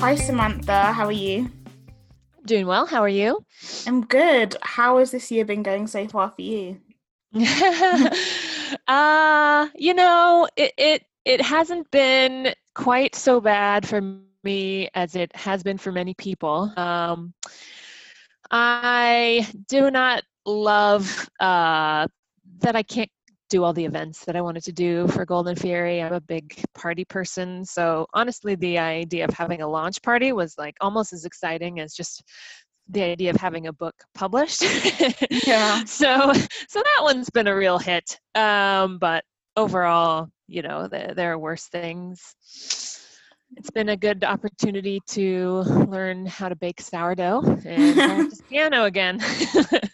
Hi, Samantha. How are you? Doing well. How are you? I'm good. How has this year been going so far for you? uh, you know, it, it it hasn't been quite so bad for me as it has been for many people. Um, I do not love uh, that I can't do all the events that I wanted to do for Golden Fury. I'm a big party person. So honestly, the idea of having a launch party was like almost as exciting as just the idea of having a book published. Yeah. so so that one's been a real hit. Um, but overall, you know, the, there are worse things. It's been a good opportunity to learn how to bake sourdough and practice piano again.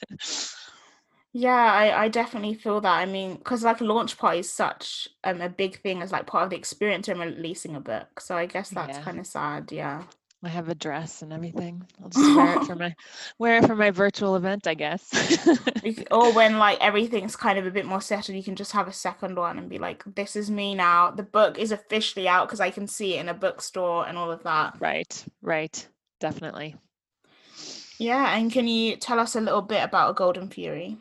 Yeah, I, I definitely feel that. I mean, because like launch party is such um, a big thing as like part of the experience in releasing a book. So I guess that's Yeah. kind of sad. Yeah. I have a dress and everything. I'll just wear it for my wear it for my virtual event, I guess. Or when like everything's kind of a bit more settled, you can just have a second one and be like, this is me now. The book is officially out because I can see it in a bookstore and all of that. right, right, definitely. Yeah. And can you tell us a little bit about A Golden Fury?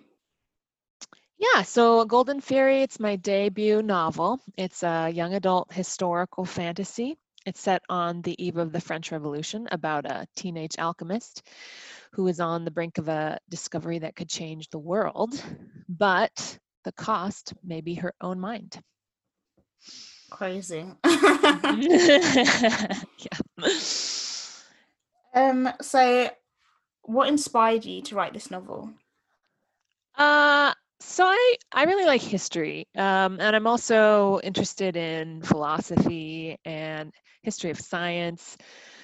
Yeah, so Golden Fury, it's my debut novel. It's a young adult historical fantasy. It's set on the eve of the French Revolution about a teenage alchemist who is on the brink of a discovery that could change the world, but the cost may be her own mind. Crazy. yeah. um, so what inspired you to write this novel? Uh, so I I really like history, um, and I'm also interested in philosophy and history of science,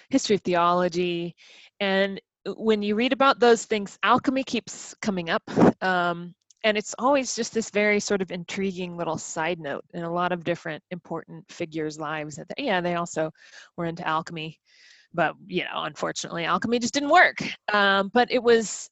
history of theology, and uh, when you read about those things, alchemy keeps coming up. Um, and it's always just this very sort of intriguing little side note in a lot of different important figures' lives. That yeah, they also were into alchemy, but you know, unfortunately, alchemy just didn't work. Um, but it was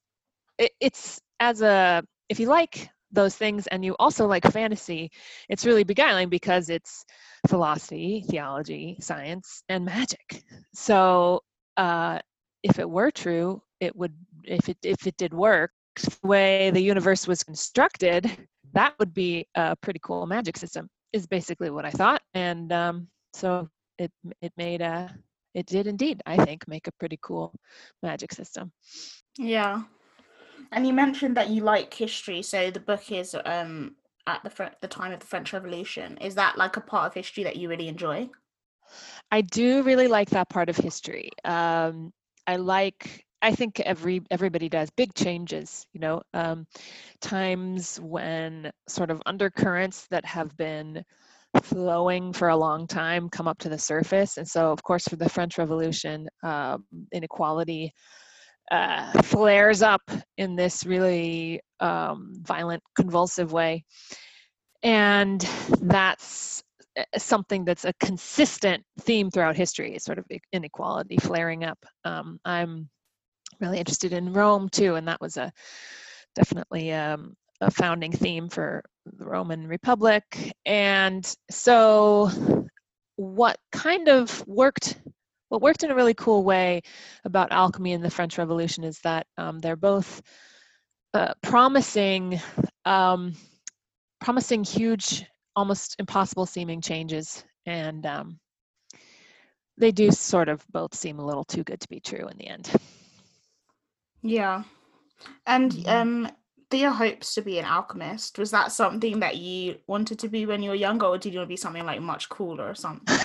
it, it's as a if you like those things and you also like fantasy. It's really beguiling because it's philosophy theology science and magic. So uh, if it were true it would if it if it did work the way the universe was constructed that would be a pretty cool magic system is basically what i thought. And um, so it it made a it did indeed i think make a pretty cool magic system. Yeah. And you mentioned that you like history, so the book is um at the Fre- the time of the French Revolution. Is that like a part of history that you really enjoy? I do really like that part of history. Um, I like. I think every everybody does big changes. You know, um, times when sort of undercurrents that have been flowing for a long time come up to the surface, and so of course for the French Revolution, um, inequality uh, flares up in this really um, violent, convulsive way, and that's uh, something that's a consistent theme throughout history is sort of inequality flaring up. Um, i'm really interested in rome too and that was a definitely um, a founding theme for the roman republic. And so what kind of worked what worked in a really cool way about alchemy and the french revolution is that um, they're both uh, promising um, promising huge, almost impossible seeming changes. And um, they do sort of both seem a little too good to be true in the end. Yeah. And Mhm. um Thea hopes to be an alchemist. Was that something that you wanted to be when you were younger, or did you want to be something like much cooler or something?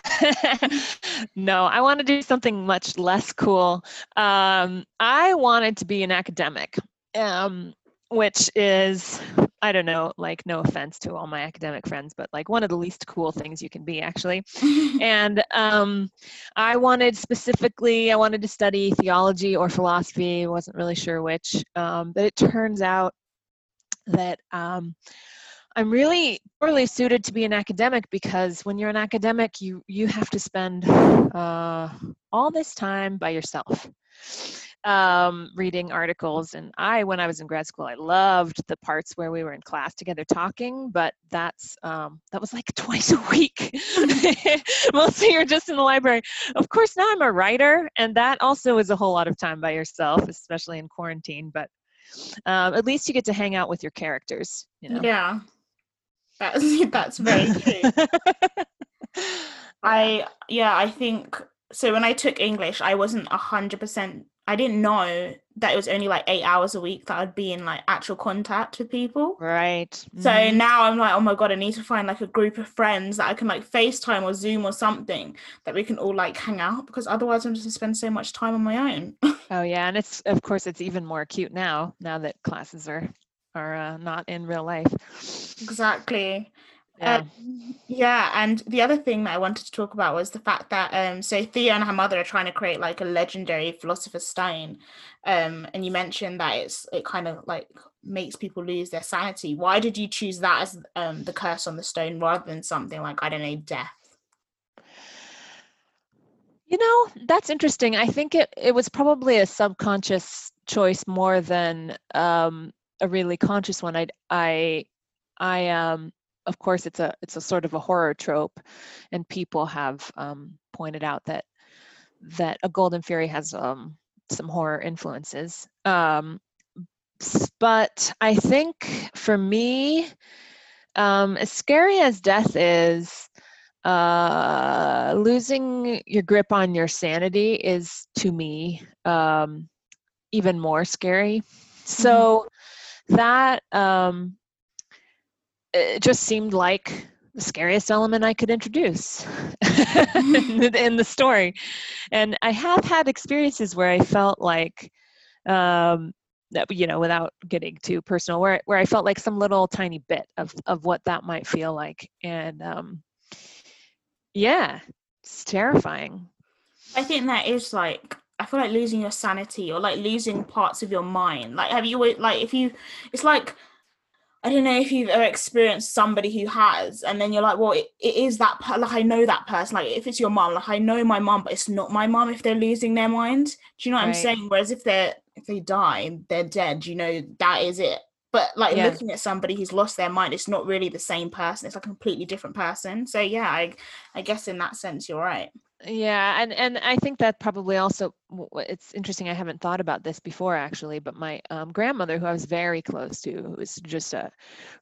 no, I want to do something much less cool. Um, I wanted to be an academic, um, which is, I don't know, like, no offense to all my academic friends, but like one of the least cool things you can be, actually. and um, I wanted specifically, I wanted to study theology or philosophy. wasn't really sure which, um, but it turns out that um, I'm really poorly suited to be an academic because when you're an academic, you you have to spend uh, all this time by yourself, um, reading articles. And I, when I was in grad school, I loved the parts where we were in class together talking, but that's um, that was like twice a week. Mostly you're just in the library. Of course, now I'm a writer, and that also is a whole lot of time by yourself, especially in quarantine. But um, at least you get to hang out with your characters. You know? Yeah, that's that's very true. I yeah, I think so. When I took English, I wasn't a hundred percent I didn't know that it was only like eight hours a week that I'd be in like actual contact with people. Right. So mm-hmm. now I'm like, oh my god, I need to find like a group of friends that I can like FaceTime or Zoom or something that we can all like hang out because otherwise I'm just gonna spend so much time on my own. oh yeah, and it's of course it's even more acute now now that classes are are uh, not in real life. Exactly. Yeah. Um, yeah, and the other thing that I wanted to talk about was the fact that um so Thea and her mother are trying to create like a legendary philosopher's stone. Um and you mentioned that it's it kind of like makes people lose their sanity. Why did you choose that as um the curse on the stone rather than something like I don't know death? You know, that's interesting. I think it it was probably a subconscious choice more than um a really conscious one. I I I um of course it's a it's a sort of a horror trope and people have um, pointed out that that a golden fury has um, some horror influences um, but i think for me um, as scary as death is uh, losing your grip on your sanity is to me um, even more scary so mm-hmm. that um, it just seemed like the scariest element I could introduce in, the story. And I have had experiences where I felt like, um, that, you know, without getting too personal, where where I felt like some little tiny bit of of what that might feel like, and um, yeah, it's terrifying. I think that is like I feel like losing your sanity or like losing parts of your mind. Like, have you like if you? It's like I don't know if you've ever experienced somebody who has, and then you're like, well, it, it is that per- like I know that person. Like if it's your mom, like I know my mom, but it's not my mom. If they're losing their mind, do you know what right. I'm saying? Whereas if they're if they die, they're dead. You know that is it. But like yeah. looking at somebody who's lost their mind, it's not really the same person. It's like a completely different person. So yeah, I I guess in that sense, you're right yeah and and i think that probably also it's interesting i haven't thought about this before actually but my um, grandmother who i was very close to who was just a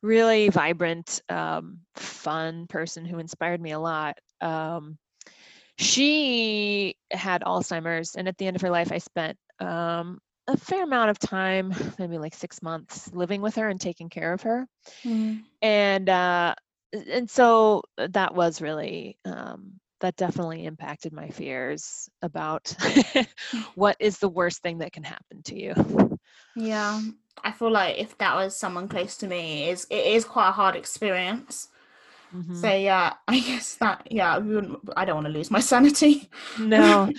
really vibrant um, fun person who inspired me a lot um, she had alzheimer's and at the end of her life i spent um, a fair amount of time maybe like six months living with her and taking care of her mm. and uh, and so that was really um, that definitely impacted my fears about what is the worst thing that can happen to you. Yeah, I feel like if that was someone close to me, is it is quite a hard experience. Mm-hmm. So yeah, I guess that yeah, I don't want to lose my sanity. no,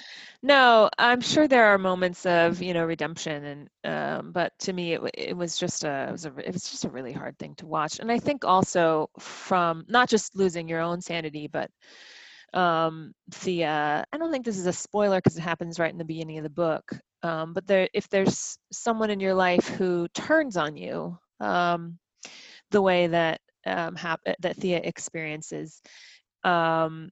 no, I'm sure there are moments of you know redemption, and um, but to me, it, it was just a it was a it was just a really hard thing to watch, and I think also from not just losing your own sanity, but um, the uh, I don't think this is a spoiler because it happens right in the beginning of the book. Um, but there, if there's someone in your life who turns on you um, the way that um, hap- that Thea experiences, um,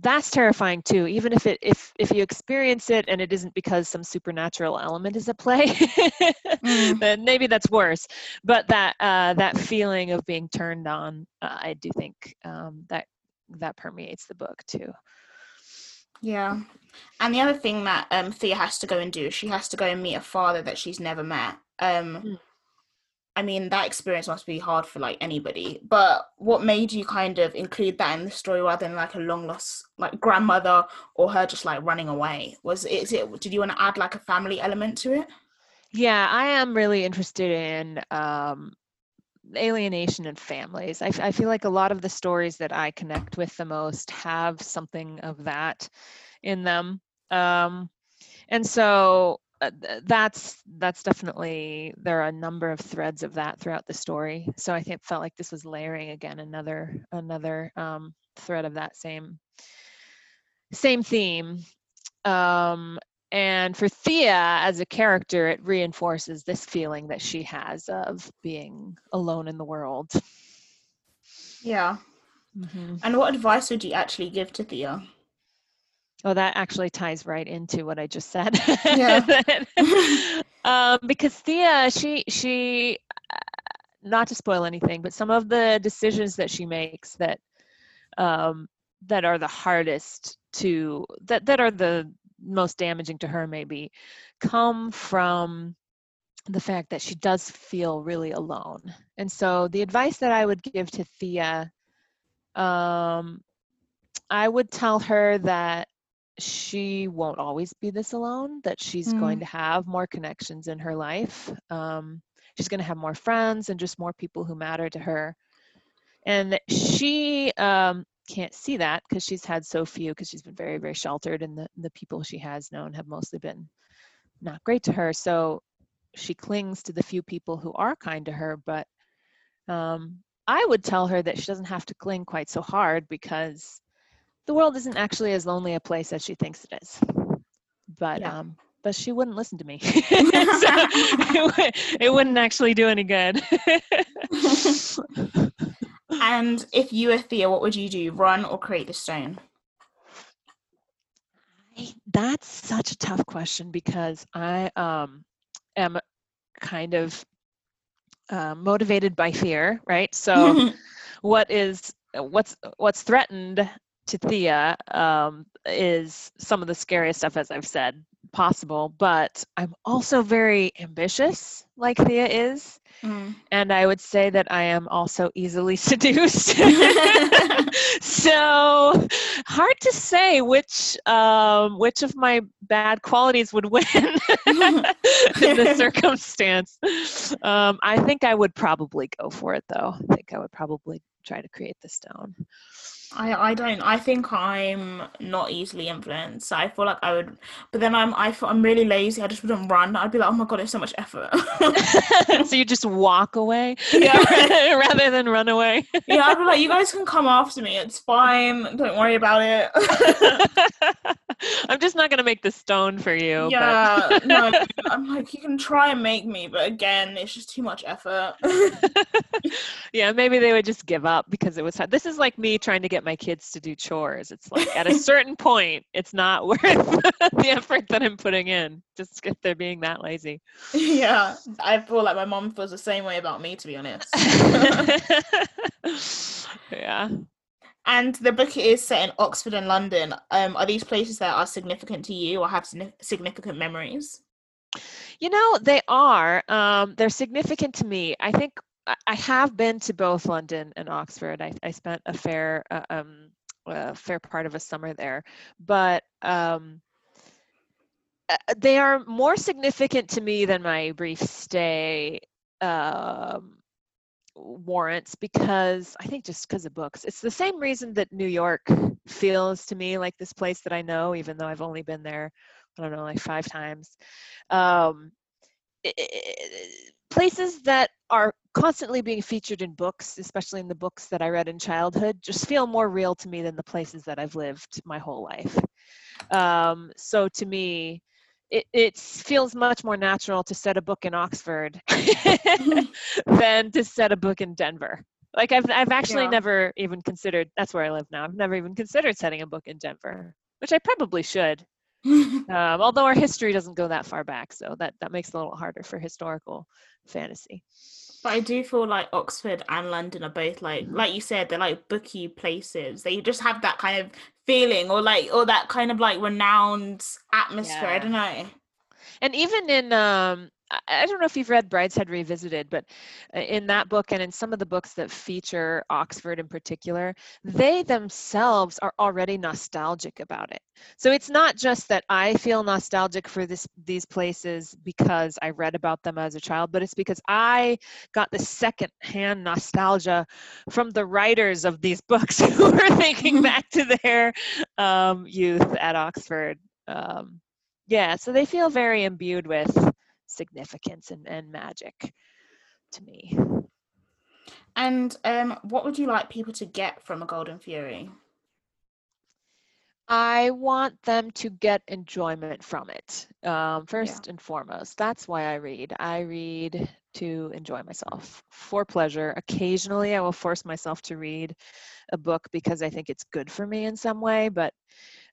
that's terrifying too. Even if it if if you experience it and it isn't because some supernatural element is at play, mm. then maybe that's worse. But that uh, that feeling of being turned on, uh, I do think um, that that permeates the book too. Yeah. And the other thing that um, Thea has to go and do is she has to go and meet a father that she's never met. Um, mm. I mean, that experience must be hard for like anybody. But what made you kind of include that in the story rather than like a long lost like grandmother or her just like running away? Was is it did you want to add like a family element to it? Yeah, I am really interested in um, alienation and families. I, I feel like a lot of the stories that I connect with the most have something of that in them. Um, and so uh, that's that's definitely there are a number of threads of that throughout the story. So I think felt like this was layering again another another um, thread of that same same theme. Um, and for Thea as a character, it reinforces this feeling that she has of being alone in the world. Yeah. Mm-hmm. And what advice would you actually give to Thea? Oh, that actually ties right into what I just said. Yeah. um, because Thea, she she, uh, not to spoil anything, but some of the decisions that she makes that um, that are the hardest to that that are the most damaging to her maybe come from the fact that she does feel really alone. And so the advice that I would give to Thea, um, I would tell her that she won't always be this alone, that she's mm. going to have more connections in her life. Um, she's going to have more friends and just more people who matter to her. And she um, can't see that because she's had so few because she's been very very sheltered and the, the people she has known have mostly been not great to her so she clings to the few people who are kind to her but um, i would tell her that she doesn't have to cling quite so hard because the world isn't actually as lonely a place as she thinks it is. But yeah. um, but she wouldn't listen to me. So it, it wouldn't actually do any good and if you were Thea, what would you do? Run or create the stone? That's such a tough question because I um, am kind of uh, motivated by fear, right? So, what is what's what's threatened to Thea um, is some of the scariest stuff, as I've said, possible. But I'm also very ambitious, like Thea is. Mm. And I would say that I am also easily seduced. so hard to say which um, which of my bad qualities would win in this circumstance. Um, I think I would probably go for it, though. I think I would probably try to create the stone. I I don't. I think I'm not easily influenced. I feel like I would, but then I'm I feel I'm really lazy. I just wouldn't run. I'd be like, oh my god, it's so much effort. so you just walk away, yeah, rather than run away. yeah, I'd be like, you guys can come after me. It's fine. Don't worry about it. I'm just not gonna make the stone for you. Yeah, no. I'm like, you can try and make me, but again, it's just too much effort. Yeah, maybe they would just give up because it was hard. This is like me trying to get my kids to do chores. It's like at a certain point, it's not worth the effort that I'm putting in just if they're being that lazy. Yeah, I feel like my mom feels the same way about me, to be honest. yeah. And the book is set in Oxford and London. Um, are these places that are significant to you or have significant memories? You know, they are. Um, they're significant to me. I think I have been to both London and Oxford. I, I spent a fair uh, um, a fair part of a summer there, but um, uh, they are more significant to me than my brief stay um, warrants because I think just because of books. It's the same reason that New York feels to me like this place that I know, even though I've only been there, I don't know, like five times. Um, it, places that are constantly being featured in books, especially in the books that I read in childhood, just feel more real to me than the places that I've lived my whole life. Um, so to me, it, it feels much more natural to set a book in Oxford than to set a book in Denver. Like I've I've actually yeah. never even considered that's where I live now. I've never even considered setting a book in Denver, which I probably should. um, although our history doesn't go that far back, so that that makes it a little harder for historical fantasy. But I do feel like Oxford and London are both like, like you said, they're like booky places. They just have that kind of feeling, or like, or that kind of like renowned atmosphere. Yeah. I don't know. And even in um, I don't know if you've read Brideshead Revisited, but uh, in that book and in some of the books that feature Oxford in particular, they themselves are already nostalgic about it. So it's not just that I feel nostalgic for this these places because I read about them as a child, but it's because I got the second-hand nostalgia from the writers of these books who are thinking back to their um, youth at Oxford. Um, yeah, so they feel very imbued with significance and, and magic to me. And um, what would you like people to get from a Golden Fury? I want them to get enjoyment from it, um, first and foremost. That's why I read. I read to enjoy myself for pleasure. Occasionally, I will force myself to read a book because I think it's good for me in some way, but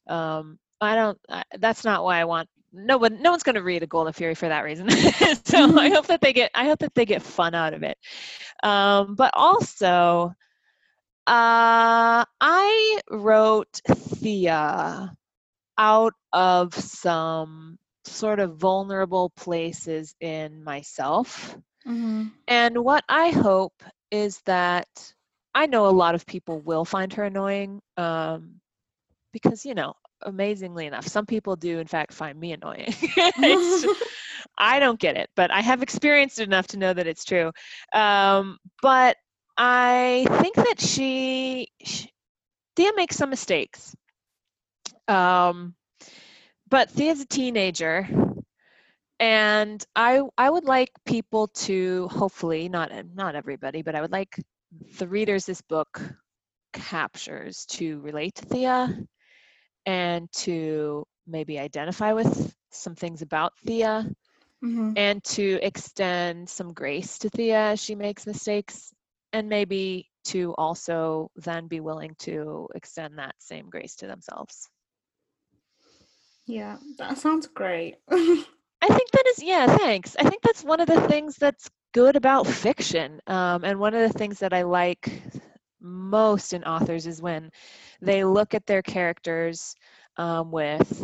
um, I don't, I, that's not why I want. No one, no one's going to read a Golden Fury for that reason. so I hope that they get, I hope that they get fun out of it. Um, but also, uh, I wrote Thea out of some sort of vulnerable places in myself. Mm-hmm. And what I hope is that I know a lot of people will find her annoying um, because, you know, amazingly enough, some people do, in fact, find me annoying. I don't get it, but I have experienced it enough to know that it's true. Um, but I think that she, she Thea makes some mistakes. Um, but Thea's a teenager, and I I would like people to hopefully not not everybody, but I would like the readers this book captures to relate to Thea and to maybe identify with some things about Thea Mm-hmm. and to extend some grace to Thea as she makes mistakes and maybe to also then be willing to extend that same grace to themselves. Yeah, that sounds great. I think that is, yeah, thanks. I think that's one of the things that's good about fiction. Um, and one of the things that I like most in authors is when they look at their characters um, with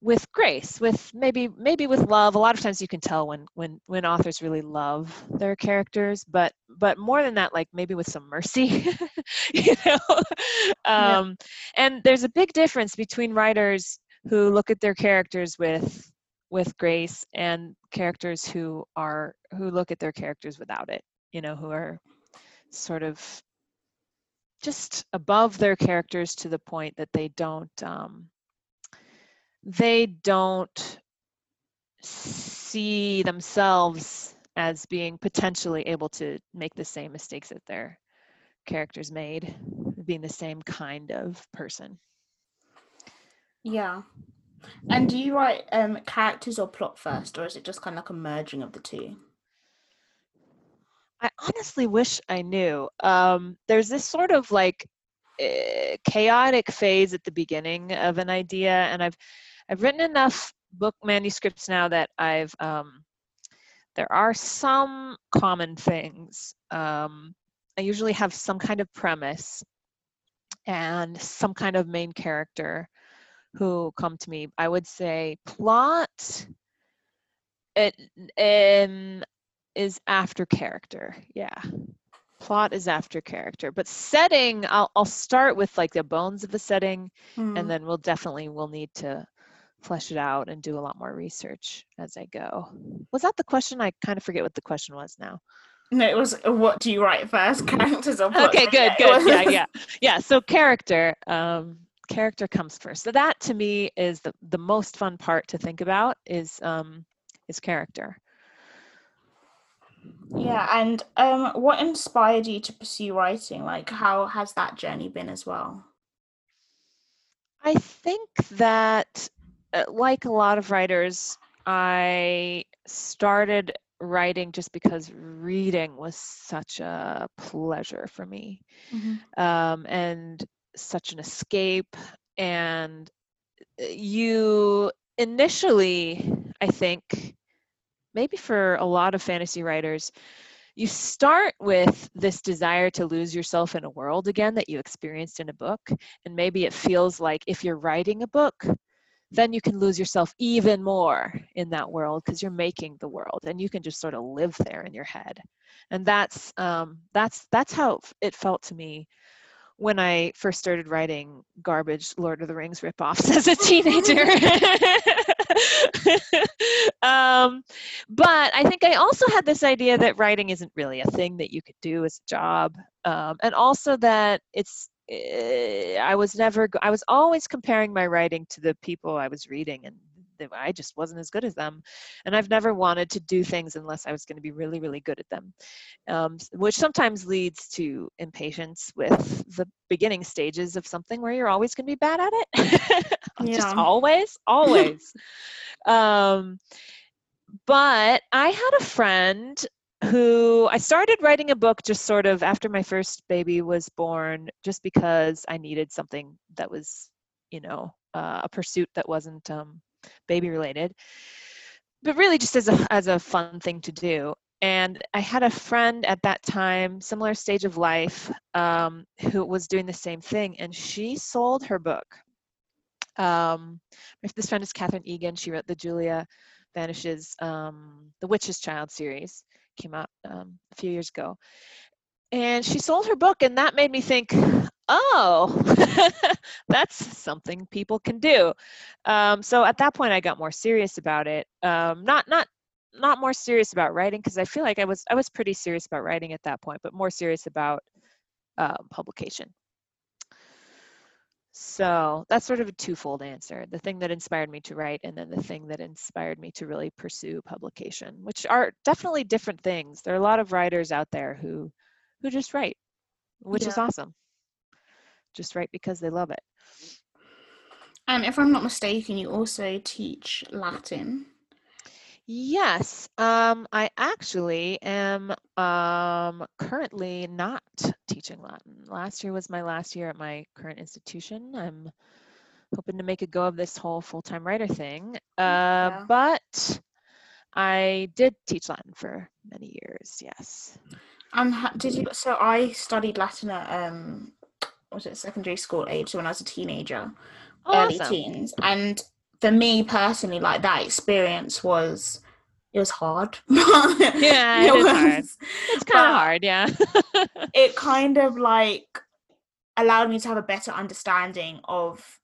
with grace with maybe maybe with love a lot of times you can tell when when when authors really love their characters but but more than that like maybe with some mercy you know Yeah. um and there's a big difference between writers who look at their characters with with grace and characters who are who look at their characters without it you know who are sort of just above their characters to the point that they don't um they don't see themselves as being potentially able to make the same mistakes that their characters made being the same kind of person yeah. And do you write um characters or plot first, or is it just kind of like a merging of the two? I honestly wish I knew. Um, there's this sort of like eh, chaotic phase at the beginning of an idea, and I've I've written enough book manuscripts now that I've um, there are some common things. Um, I usually have some kind of premise and some kind of main character who come to me. I would say plot. It um, is after character. Yeah. Plot is after character. But setting, I'll I'll start with like the bones of the setting Mm. and then we'll definitely we'll need to flesh it out and do a lot more research as I go. Was that the question? I kind of forget what the question was now. No, it was uh, what do you write first, characters or plot? Okay, good, good. Yeah, yeah. Yeah, so character, um character comes first. So that to me is the the most fun part to think about is um is character. Yeah, and um, what inspired you to pursue writing? Like, how has that journey been as well? I think that, uh, like a lot of writers, I started writing just because reading was such a pleasure for me um, and such an escape. And uh, you initially, I think, maybe for a lot of fantasy writers, you start with this desire to lose yourself in a world again that you experienced in a book. And maybe it feels like if you're writing a book, then you can lose yourself even more in that world because you're making the world and you can just sort of live there in your head. And that's um, that's that's how it felt to me when I first started writing garbage Lord of the Rings ripoffs as a teenager. um, but I think I also had this idea that writing isn't really a thing that you could do as a job, um, and also that it's. eh, I was never I was always comparing my writing to the people I was reading, and I just wasn't as good as them. And I've never wanted to do things unless I was going to be really, really good at them, um, which sometimes leads to impatience with the beginning stages of something where you're always going to be bad at it. just always, always. um, but I had a friend who I started writing a book just sort of after my first baby was born, just because I needed something that was, you know, uh, a pursuit that wasn't um, baby related, but really just as a as a fun thing to do. And I had a friend at that time, similar stage of life, um, who was doing the same thing, and she sold her book. Um, this friend is Catherine Egan. She wrote the Julia Vanishes, um, the Witch's Child series came out um, a few years ago. And she sold her book, and that made me think, oh, that's something people can do. Um, so at that point, I got more serious about it. Um, not not not more serious about writing because I feel like I was I was pretty serious about writing at that point, but more serious about um, publication. So that's sort of a twofold answer the thing that inspired me to write, and then the thing that inspired me to really pursue publication, which are definitely different things. There are a lot of writers out there who who just write, which yeah. is awesome. Just write because they love it. And if I'm not mistaken, you also teach Latin. Yes, um, I actually am um, currently not teaching Latin. Last year was my last year at my current institution. I'm hoping to make a go of this whole full-time writer thing. Uh, yeah. But I did teach Latin for many years. Yes. And did you? So I studied Latin at um, was it secondary school age? So when I was a teenager, awesome. early teens, and for me personally, like that experience was it was hard. yeah, it, it was hard. It's kind of hard, yeah. it kind of like allowed me to have a better understanding of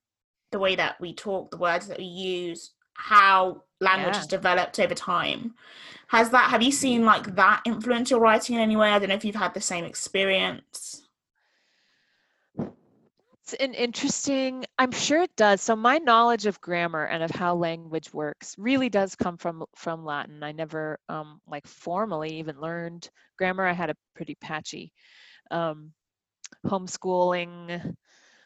the way that we talk, the words that we use, how language yeah. has developed over time. Has that have you seen like that influence your writing in any way? I don't know if you've had the same experience. It's an interesting, I'm sure it does. So my knowledge of grammar and of how language works really does come from from Latin. I never um, like formally even learned grammar. I had a pretty patchy um, homeschooling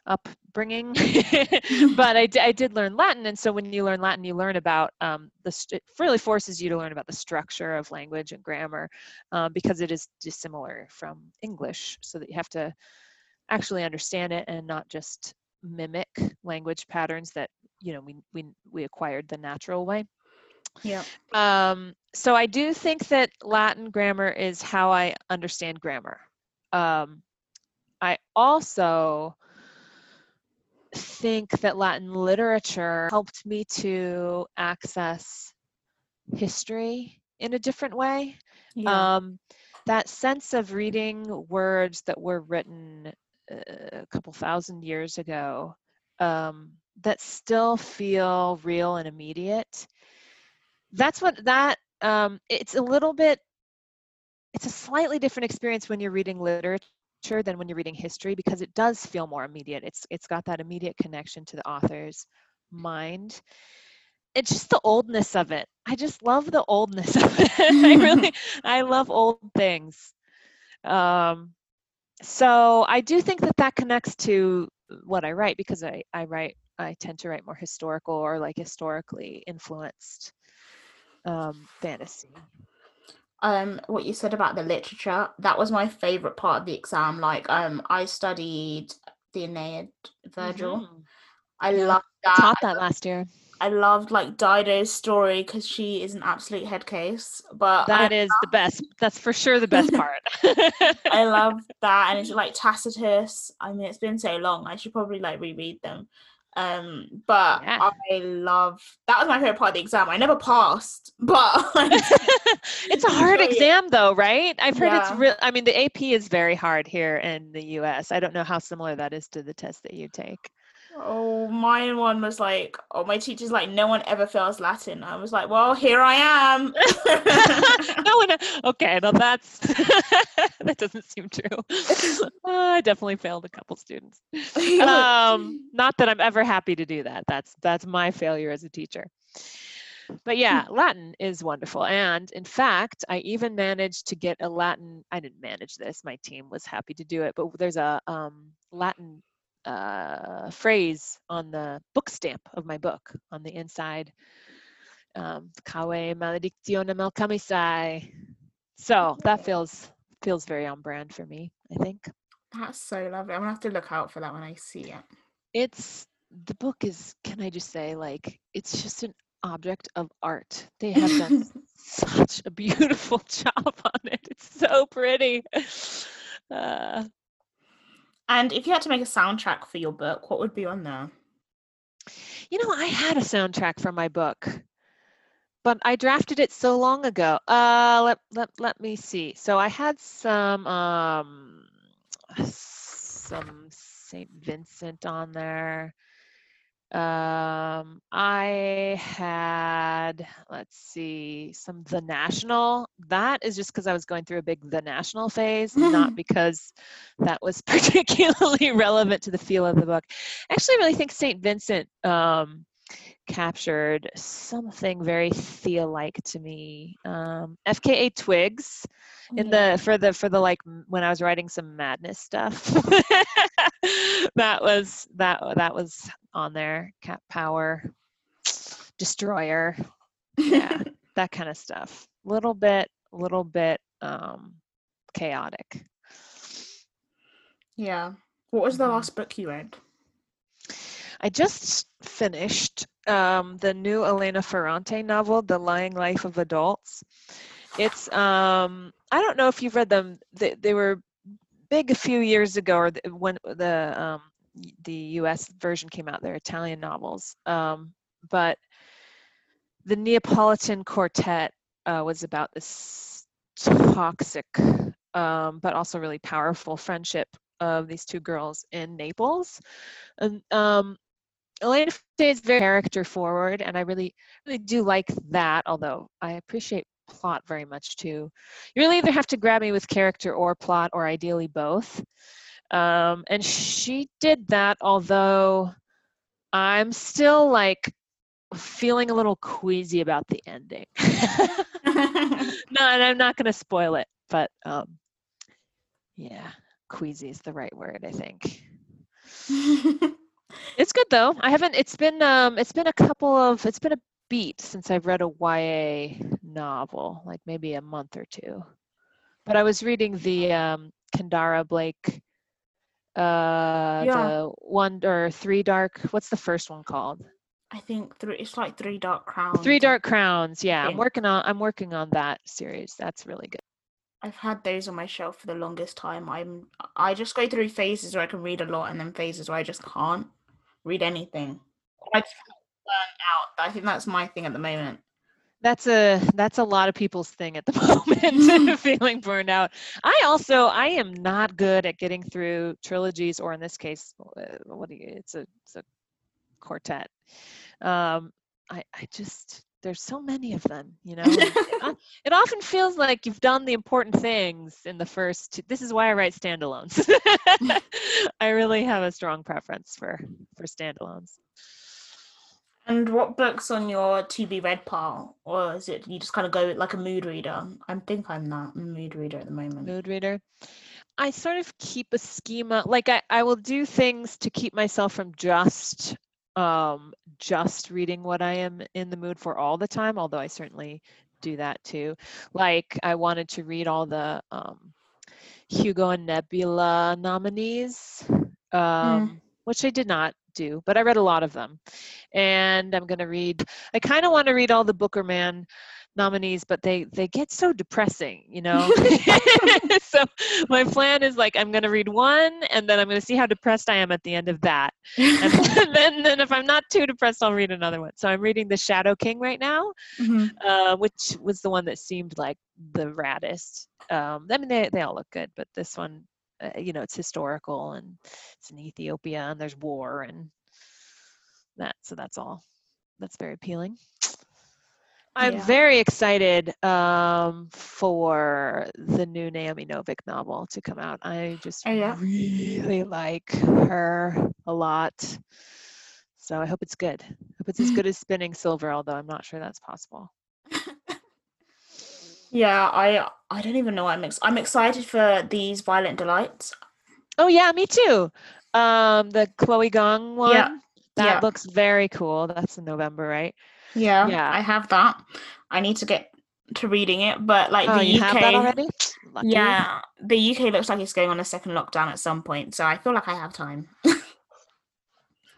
upbringing, but I, I did learn Latin. And so when you learn Latin, you learn about um, the, it really forces you to learn about the structure of language and grammar um, because it is dissimilar from English. So that you have to actually understand it and not just mimic language patterns that you know we we we acquired the natural way yeah um so i do think that latin grammar is how i understand grammar um i also think that latin literature helped me to access history in a different way yeah. um that sense of reading words that were written a couple thousand years ago um, that still feel real and immediate. That's what that um, it's a little bit. It's a slightly different experience when you're reading literature than when you're reading history because it does feel more immediate. It's it's got that immediate connection to the author's mind. It's just the oldness of it. I just love the oldness of it. I really I love old things. Um, so I do think that that connects to what I write because I, I write, I tend to write more historical or like historically influenced um, fantasy. Um, what you said about the literature, that was my favorite part of the exam. Like, um, I studied the Aeneid, Virgil. Mm-hmm. I yeah, loved that. I taught that last year. I loved like Dido's story because she is an absolute head case. But that I is the best. That's for sure the best part. I love that, and it's like Tacitus. I mean, it's been so long. I should probably like reread them. Um, but yeah. I love that was my favorite part of the exam. I never passed, but it's a hard exam though, right? I've heard yeah. it's real. I mean, the AP is very hard here in the U.S. I don't know how similar that is to the test that you take. Oh, my one was like, oh, my teacher's like, no one ever fails Latin. I was like, well, here I am. no one. Okay, now that's that doesn't seem true. Uh, I definitely failed a couple students. Um, not that I'm ever happy to do that. That's that's my failure as a teacher. but yeah, Latin is wonderful. And in fact, I even managed to get a Latin, I didn't manage this, my team was happy to do it, but there's a um, Latin uh, phrase on the book stamp of my book on the inside. Um, Cave maledictionem alchemicae. So that feels feels very on brand for me, I think. That's so lovely. I'm gonna have to look out for that when I see it. It's the book is, can I just say, like, it's just an object of art. They have done such a beautiful job on it. It's so pretty. Uh, and if you had to make a soundtrack for your book, what would be on there? You know, I had a soundtrack for my book, but I drafted it so long ago. Uh, let let let me see. So I had some um some Saint Vincent on there um i had let's see some the national. That is just because i was going through a big the national phase not because that was particularly relevant to the feel of the book. Actually i really think saint vincent um captured something very Thea-like to me. Um, FKA Twigs in yeah. the for the for the like when I was writing some madness stuff. that was that that was on there. Cat Power, Destroyer, yeah, that kind of stuff. Little bit, little bit um, chaotic. Yeah. What was the mm-hmm. last book you read? I just finished um, the new Elena Ferrante novel, The Lying Life of Adults. It's um, I don't know if you've read them. They, they were big a few years ago, or the, when the um, the U.S. version came out. They're Italian novels, um, but the Neapolitan Quartet uh, was about this toxic, um, but also really powerful friendship of these two girls in Naples. And um, Elena is very character forward, and I really, really do like that. Although I appreciate plot very much too. You really either have to grab me with character or plot, or ideally both. Um, and she did that, although I'm still like feeling a little queasy about the ending. no, and I'm not going to spoil it, but um, yeah, queasy is the right word, I think. It's good though. I haven't. It's been um. It's been a couple of. It's been a beat since I've read a YA novel, like maybe a month or two. But I was reading the um, Kendare Blake, uh, yeah. the one or three dark. What's the first one called? I think three. It's like Three Dark Crowns. Three Dark Crowns. Yeah, I'm working on. I'm working on that series. That's really good. I've had those on my shelf for the longest time. I'm. I just go through phases where I can read a lot, and then phases where I just can't read anything. I just burn out. I think that's my thing at the moment. That's a that's a lot of people's thing at the moment, feeling burned out. I also I am not good at getting through trilogies, or in this case, uh, what do you? It's a it's a quartet. Um, I I just there's so many of them you know it, it, often feels like you've done the important things in the first two. this is why i write standalones i really have a strong preference for for standalones. And what books on your to be read pile or is it you just kind of go like a mood reader? I think i'm not a mood reader at the moment. Mood reader? I sort of keep a schema like i, I will do things to keep myself from just um, just reading what I am in the mood for all the time, although I certainly do that too. Like I wanted to read all the um, Hugo and Nebula nominees, um, mm. which I did not do, but I read a lot of them. And I'm going to read, I kind of want to read all the Bookerman nominees, but they they get so depressing, you know. so my plan is like I'm gonna read one, and then I'm gonna see how depressed I am at the end of that, and then then if I'm not too depressed, I'll read another one. So I'm reading The Shadow King right now, mm-hmm. uh, which was the one that seemed like the raddest. Um, I mean, they they all look good, but this one, uh, you know, it's historical and it's in Ethiopia and there's war and that. So that's all. That's very appealing. I'm yeah. very excited um, for the new Naomi Novik novel to come out. I just oh, yeah. really like her a lot. So I hope it's good. Hope hope it's as good as spinning silver, although I'm not sure that's possible. Yeah, I I don't even know what I'm ex- I'm excited for these Violent Delights. Oh yeah, me too. Um, the Chloe Gong one. Yeah. That Yeah. looks very cool. That's in November, right? Yeah, Yeah. I have that. I need to get to reading it, but like oh, the you UK, have that already? Lucky. yeah, the UK looks like it's going on a second lockdown at some point, so I feel like I have time.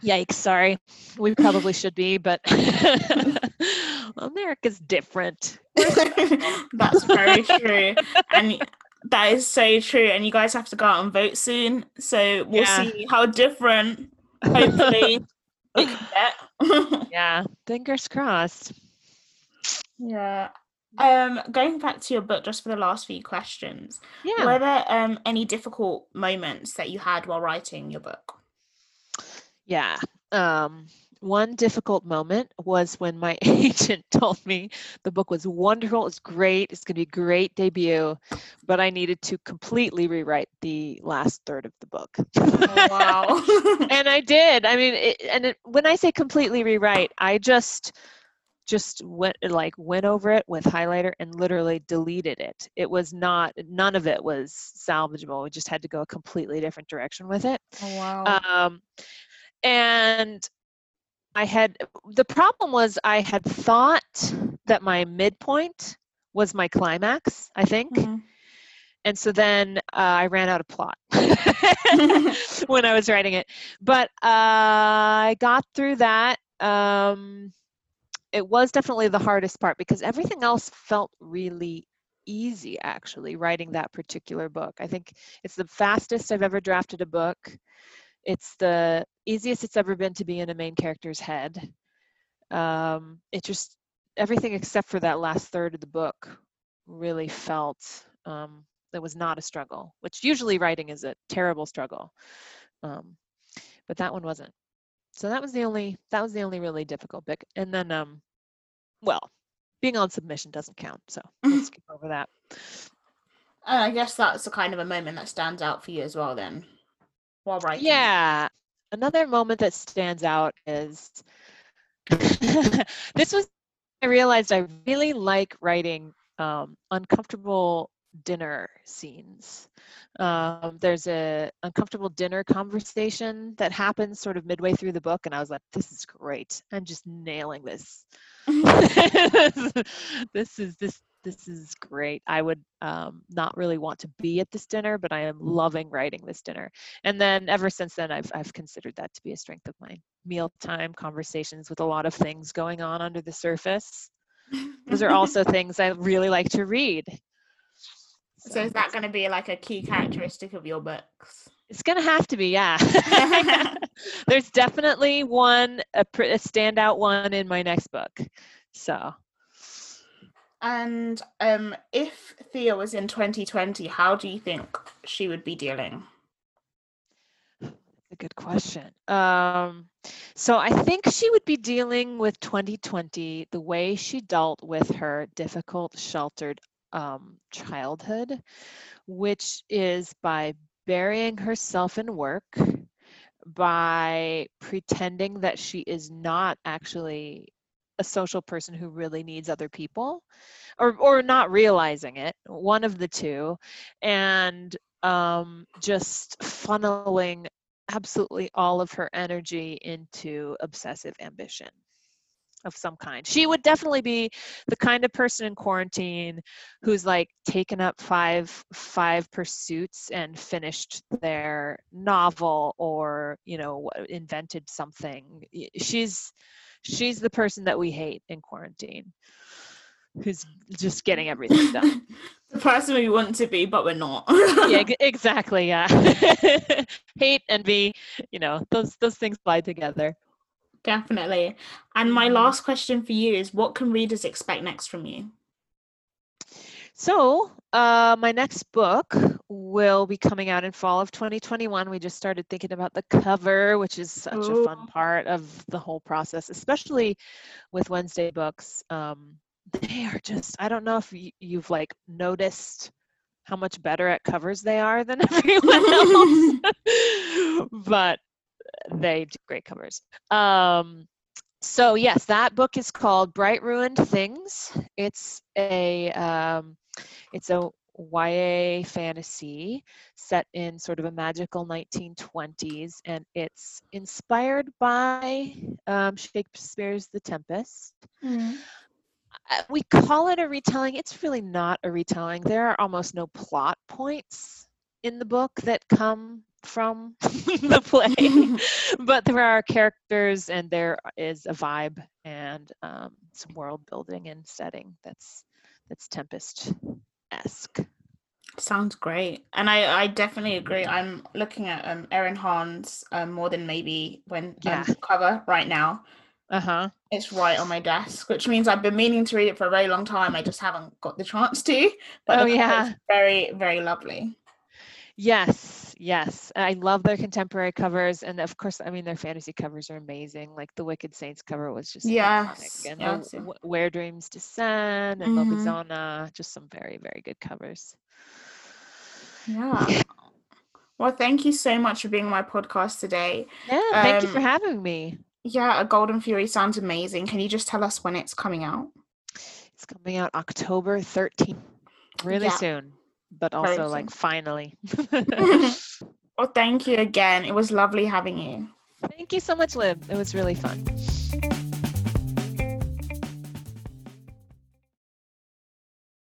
Yikes, sorry. We probably should be, but America's different. That's very true, and that is so true. And you guys have to go out and vote soon, so we'll Yeah. see how different. Hopefully, it can get. yeah, fingers crossed. yeah. Um, going back to your book, just for the last few questions, Yeah. were there um any difficult moments that you had while writing your book? Yeah. Um, one difficult moment was when my agent told me the book was wonderful, it's great, it's going to be a great debut, but I needed to completely rewrite the last third of the book. Oh, wow. and I did. I mean, it, and it, when I say completely rewrite, I just just went like went over it with highlighter and literally deleted it. It was not none of it was salvageable. We just had to go a completely different direction with it. oh, wow. Um, and I had the problem was I had thought that my midpoint was my climax, I think. Mhm. And so then uh, I ran out of plot when I was writing it. But uh, I got through that. Um, it was definitely the hardest part because everything else felt really easy, actually, writing that particular book. I think it's the fastest I've ever drafted a book. It's the easiest it's ever been to be in a main character's head. Um, it just, everything except for that last third of the book really felt um, it was not a struggle, which usually writing is a terrible struggle. Um, but that one wasn't. So that was the only that was the only really difficult bit. And then um well, being on submission doesn't count, so we'll skip over that. And I guess that's the kind of a moment that stands out for you as well, then, while writing. Yeah. Another moment that stands out is this was I realized I really like writing um, uncomfortable dinner scenes. Um, there's a uncomfortable dinner conversation that happens sort of midway through the book, and I was like, "This is great! I'm just nailing this. this is this this is great. I would um, not really want to be at this dinner, but I am loving writing this dinner. And then ever since then, I've I've considered that to be a strength of mine. Mealtime conversations with a lot of things going on under the surface. Those are also things I really like to read. So is that going to be like a key characteristic of your books? It's gonna have to be, yeah. There's definitely one a, a standout one in my next book. So And um, if Thea was in 2020, how do you think she would be dealing? a good question. Um, so I think she would be dealing with 2020 the way she dealt with her difficult, sheltered um, childhood, which is by burying herself in work, by pretending that she is not actually a social person who really needs other people or or not realizing it one of the two and um, just funneling absolutely all of her energy into obsessive ambition of some kind. She would definitely be the kind of person in quarantine who's like taken up five five pursuits and finished their novel or, you know, invented something. She's she's the person that we hate in quarantine who's just getting everything done. the person we want to be, but we're not. yeah, exactly. Yeah. Hate, envy, you know, those those things fly together. Definitely. And my Mhm. last question for you is what can readers expect next from you? So, uh, my next book will be coming out in fall of 2021. We just started thinking about the cover, which is such a fun part of the whole process, especially with Wednesday books. Um, they are just, I don't know if you've like noticed how much better at covers they are than everyone else, but they do great covers. Um, so yes, that book is called Bright Ruined Things. It's a um, it's a YA fantasy set in sort of a magical 1920s, and it's inspired by um, Shakespeare's The Tempest. Mm. Uh, we call it a retelling. It's really not a retelling. There are almost no plot points in the book that come from the play, but there are characters and there is a vibe and um, some world building and setting that's that's Tempest esque. Sounds great, and I I definitely agree. I'm looking at um Erin Hahn's um, more than maybe when Yeah. um, cover right now. Uh huh. It's right on my desk, which means I've been meaning to read it for a very long time. I just haven't got the chance to. But Oh, yeah. very very lovely. Yes, yes. I love their contemporary covers, and of course, I mean their fantasy covers are amazing. Like the Wicked Saints cover was just Yes, iconic, and yes, yeah. W- Where Dreams Descend and Mhm. Lobizona, just some very very good covers. Yeah. Well, thank you so much for being on my podcast today. Yeah, thank you for Um, having me. Yeah, A Golden Fury sounds amazing. Can you just tell us when it's coming out? It's coming out October 13th, really Yeah. soon, but also like finally. Well, thank you again. It was lovely having you. Thank you so much, Lib. It was really fun.